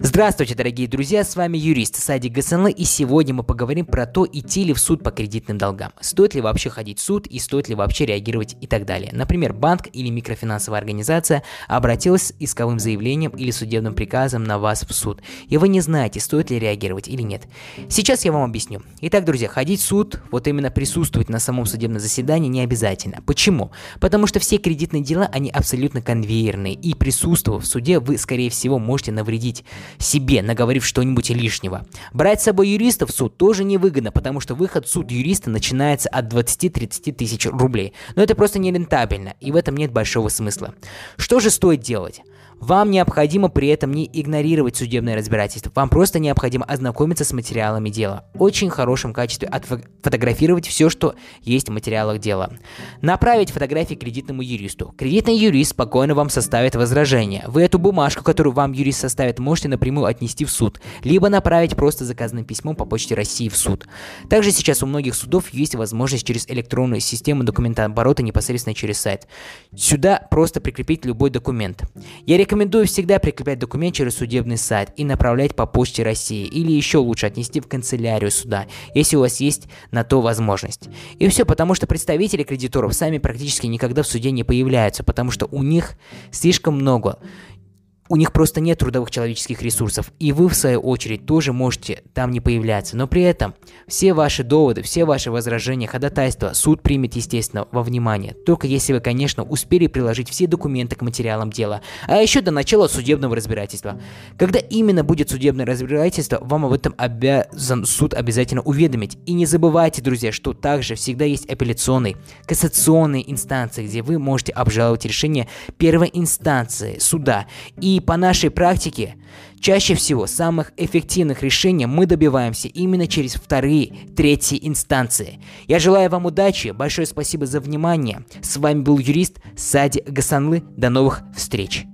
Здравствуйте, дорогие друзья, с вами юрист Садик Гасанлы, и сегодня мы поговорим про то, идти ли в суд по кредитным долгам, стоит ли вообще ходить в суд и стоит ли вообще реагировать и так далее. Например, банк или микрофинансовая организация обратилась с исковым заявлением или судебным приказом на вас в суд, и вы не знаете, стоит ли реагировать или нет. Сейчас я вам объясню. Итак, друзья, ходить в суд, вот именно присутствовать на самом судебном заседании не обязательно. Почему? Потому что все кредитные дела, они абсолютно конвейерные, и присутствовав в суде, вы, скорее всего, можете навредить себе, наговорив что-нибудь лишнего. Брать с собой юриста в суд тоже невыгодно, потому что выход в суд юриста начинается от 20-30 тысяч рублей. Но это просто не рентабельно, и в этом нет большого смысла. Что же стоит делать? Вам необходимо при этом не игнорировать судебное разбирательство. Вам просто необходимо ознакомиться с материалами дела. Очень хорошем качестве отфотографировать все, что есть в материалах дела. Направить фотографии кредитному юристу. Кредитный юрист спокойно вам составит возражение. Вы эту бумажку, которую вам юрист составит, можете напрямую отнести в суд, либо направить просто заказанным письмом по почте России в суд. Также сейчас у многих судов есть возможность через электронную систему документооборота непосредственно через сайт. Сюда просто прикрепить любой документ. Я рекомендую всегда прикреплять документ через судебный сайт и направлять по почте России, или еще лучше отнести в канцелярию суда, если у вас есть на то возможность. И все потому, что представители кредиторов сами практически никогда в суде не появляются, потому что у них слишком много у них просто нет трудовых человеческих ресурсов, и вы, в свою очередь, тоже можете там не появляться. Но при этом все ваши доводы, все ваши возражения, ходатайства суд примет, естественно, во внимание. Только если вы, конечно, успели приложить все документы к материалам дела, а еще до начала судебного разбирательства. Когда именно будет судебное разбирательство, вам об этом обязан суд обязательно уведомить. И не забывайте, друзья, что также всегда есть апелляционные, кассационные инстанции, где вы можете обжаловать решение первой инстанции суда и и по нашей практике, чаще всего самых эффективных решений мы добиваемся именно через вторые, третьи инстанции. Я желаю вам удачи, большое спасибо за внимание. С вами был юрист Сади Гасанлы. До новых встреч.